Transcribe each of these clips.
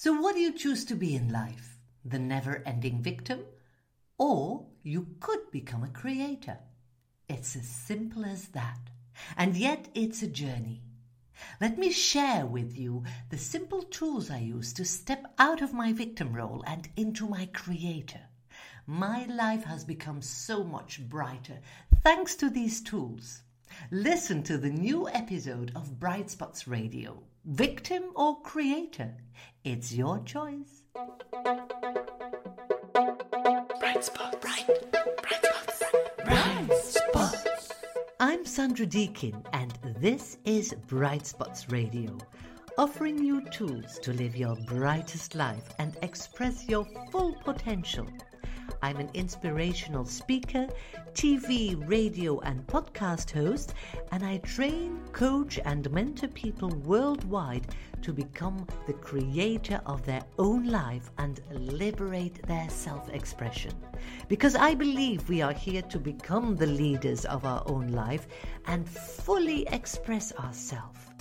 So, what do you choose to be in life? The never ending victim? Or you could become a creator. It's as simple as that. And yet, it's a journey. Let me share with you the simple tools I use to step out of my victim role and into my creator. My life has become so much brighter thanks to these tools. Listen to the new episode of Bright Spots Radio. Victim or creator? It's your choice. Bright Spot, bright, bright spots, bright spots. I'm Sandra Deakin, and this is Bright Spots Radio, offering you tools to live your brightest life and express your full potential. I'm an inspirational speaker, TV, radio, and podcast host, and I train, coach, and mentor people worldwide to become the creator of their own life and liberate their self expression. Because I believe we are here to become the leaders of our own life and fully express ourselves.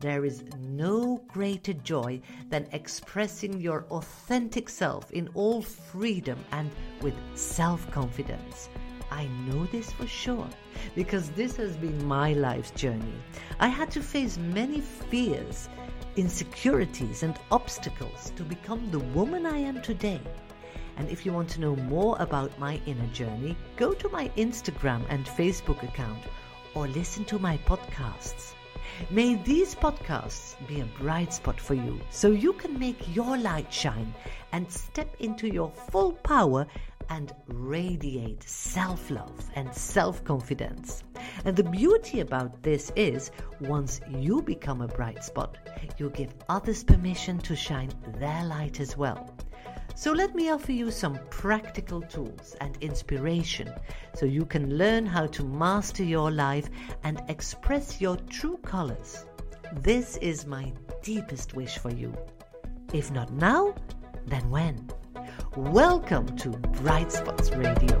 There is no greater joy than expressing your authentic self in all freedom and with self confidence. I know this for sure because this has been my life's journey. I had to face many fears, insecurities, and obstacles to become the woman I am today. And if you want to know more about my inner journey, go to my Instagram and Facebook account or listen to my podcasts. May these podcasts be a bright spot for you so you can make your light shine and step into your full power and radiate self love and self confidence. And the beauty about this is once you become a bright spot, you give others permission to shine their light as well. So let me offer you some practical tools and inspiration so you can learn how to master your life and express your true colors. This is my deepest wish for you. If not now, then when? Welcome to Bright Spots Radio.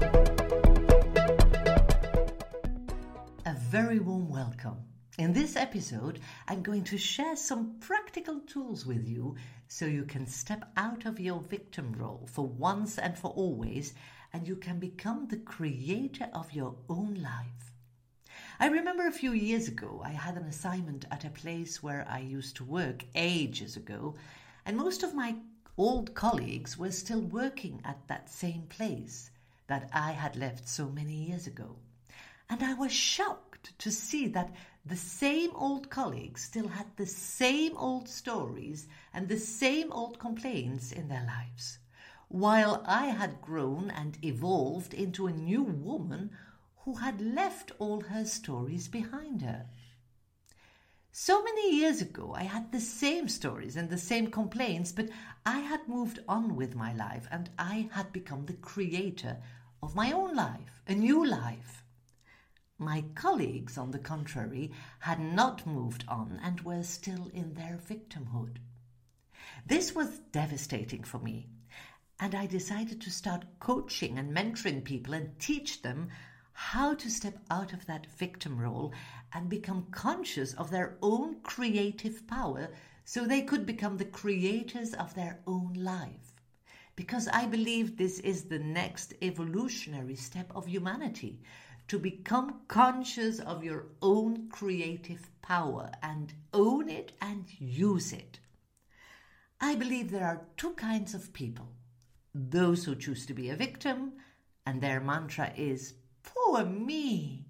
A very warm welcome. In this episode, I'm going to share some practical tools with you so you can step out of your victim role for once and for always and you can become the creator of your own life. I remember a few years ago, I had an assignment at a place where I used to work ages ago, and most of my old colleagues were still working at that same place that I had left so many years ago. And I was shocked to see that the same old colleagues still had the same old stories and the same old complaints in their lives, while I had grown and evolved into a new woman who had left all her stories behind her. So many years ago, I had the same stories and the same complaints, but I had moved on with my life and I had become the creator of my own life, a new life. My colleagues, on the contrary, had not moved on and were still in their victimhood. This was devastating for me, and I decided to start coaching and mentoring people and teach them how to step out of that victim role and become conscious of their own creative power so they could become the creators of their own life. Because I believe this is the next evolutionary step of humanity to become conscious of your own creative power and own it and use it. I believe there are two kinds of people those who choose to be a victim, and their mantra is, Poor me,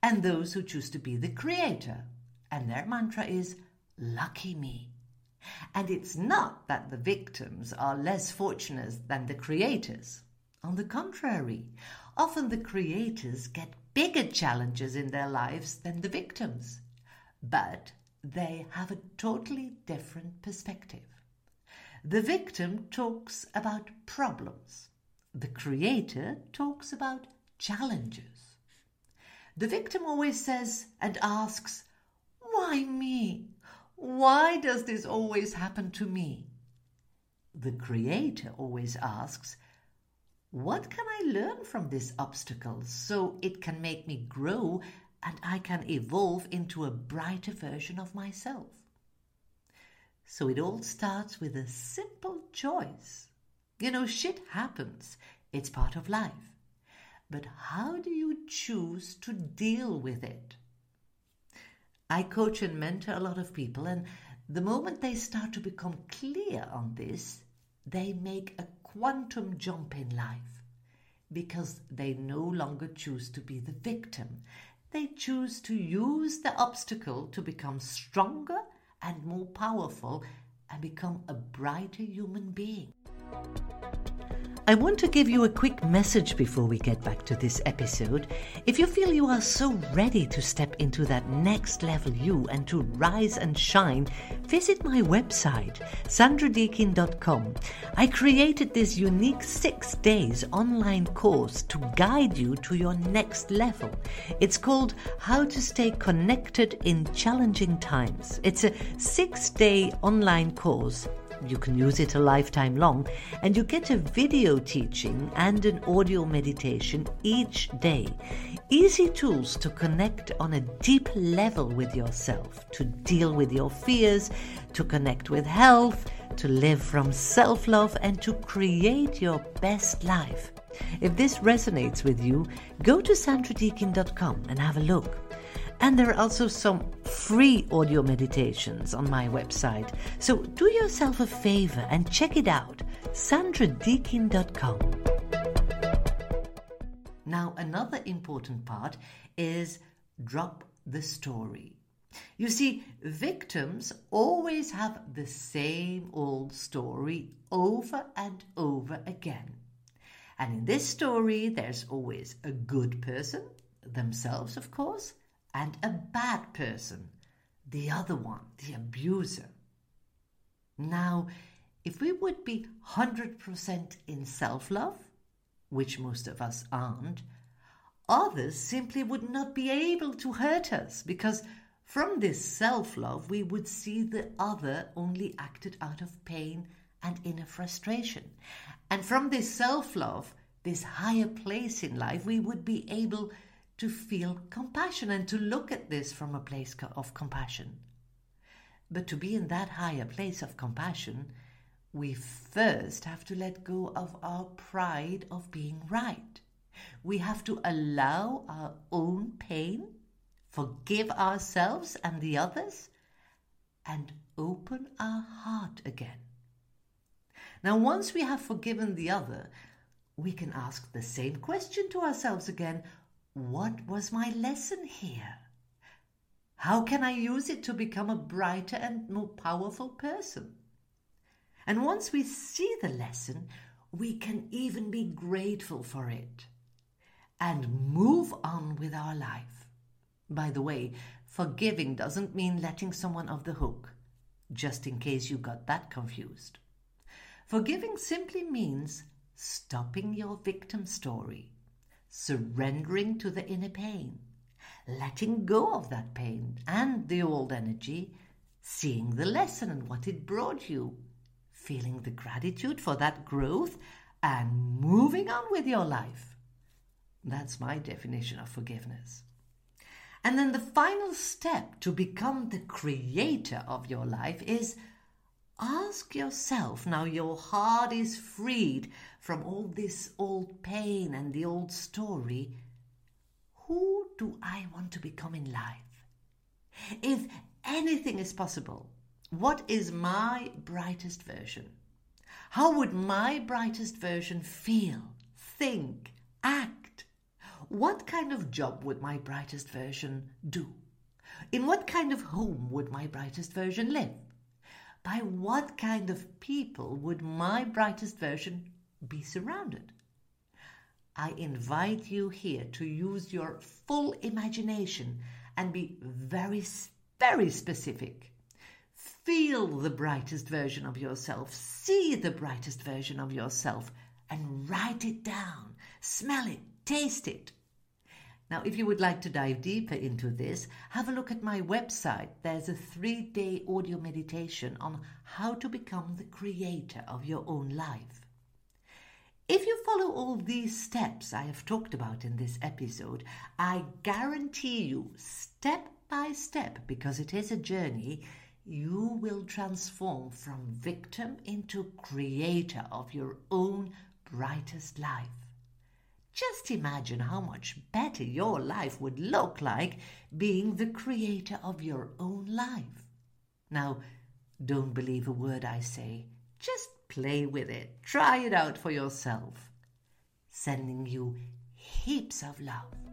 and those who choose to be the creator, and their mantra is, Lucky me. And it's not that the victims are less fortunate than the creators. On the contrary, often the creators get bigger challenges in their lives than the victims, but they have a totally different perspective. The victim talks about problems, the creator talks about challenges. The victim always says and asks, Why me? Why does this always happen to me? The creator always asks, what can I learn from this obstacle so it can make me grow and I can evolve into a brighter version of myself? So it all starts with a simple choice. You know, shit happens, it's part of life. But how do you choose to deal with it? I coach and mentor a lot of people, and the moment they start to become clear on this, they make a quantum jump in life because they no longer choose to be the victim. They choose to use the obstacle to become stronger and more powerful and become a brighter human being. I want to give you a quick message before we get back to this episode. If you feel you are so ready to step into that next level you and to rise and shine, visit my website, sandradeakin.com. I created this unique six days online course to guide you to your next level. It's called How to Stay Connected in Challenging Times. It's a six day online course you can use it a lifetime long, and you get a video teaching and an audio meditation each day. Easy tools to connect on a deep level with yourself, to deal with your fears, to connect with health, to live from self love, and to create your best life. If this resonates with you, go to sandradeakin.com and have a look. And there are also some free audio meditations on my website. So do yourself a favor and check it out sandradeakin.com. Now, another important part is drop the story. You see, victims always have the same old story over and over again. And in this story, there's always a good person, themselves, of course, and a bad person, the other one, the abuser. Now, if we would be 100% in self love, which most of us aren't, others simply would not be able to hurt us because from this self love we would see the other only acted out of pain and inner frustration. And from this self love, this higher place in life, we would be able to feel compassion and to look at this from a place of compassion. But to be in that higher place of compassion, we first have to let go of our pride of being right. We have to allow our own pain, forgive ourselves and the others, and open our heart again. Now, once we have forgiven the other, we can ask the same question to ourselves again what was my lesson here? How can I use it to become a brighter and more powerful person? And once we see the lesson, we can even be grateful for it and move on with our life. By the way, forgiving doesn't mean letting someone off the hook, just in case you got that confused. Forgiving simply means stopping your victim story surrendering to the inner pain, letting go of that pain and the old energy, seeing the lesson and what it brought you, feeling the gratitude for that growth, and moving on with your life. That's my definition of forgiveness. And then the final step to become the creator of your life is ask yourself now your heart is freed from all this old pain and the old story who do I want to become in life? If anything is possible, what is my brightest version? How would my brightest version feel, think, act? What kind of job would my brightest version do? In what kind of home would my brightest version live? By what kind of people would my brightest version be surrounded? I invite you here to use your full imagination and be very, very specific. Feel the brightest version of yourself, see the brightest version of yourself, and write it down. Smell it, taste it. Now, if you would like to dive deeper into this, have a look at my website. There's a three day audio meditation on how to become the creator of your own life. If you follow all these steps I have talked about in this episode, I guarantee you, step by step, because it is a journey, you will transform from victim into creator of your own brightest life. Just imagine how much better your life would look like being the creator of your own life. Now, don't believe a word I say. Just play with it. Try it out for yourself. Sending you heaps of love.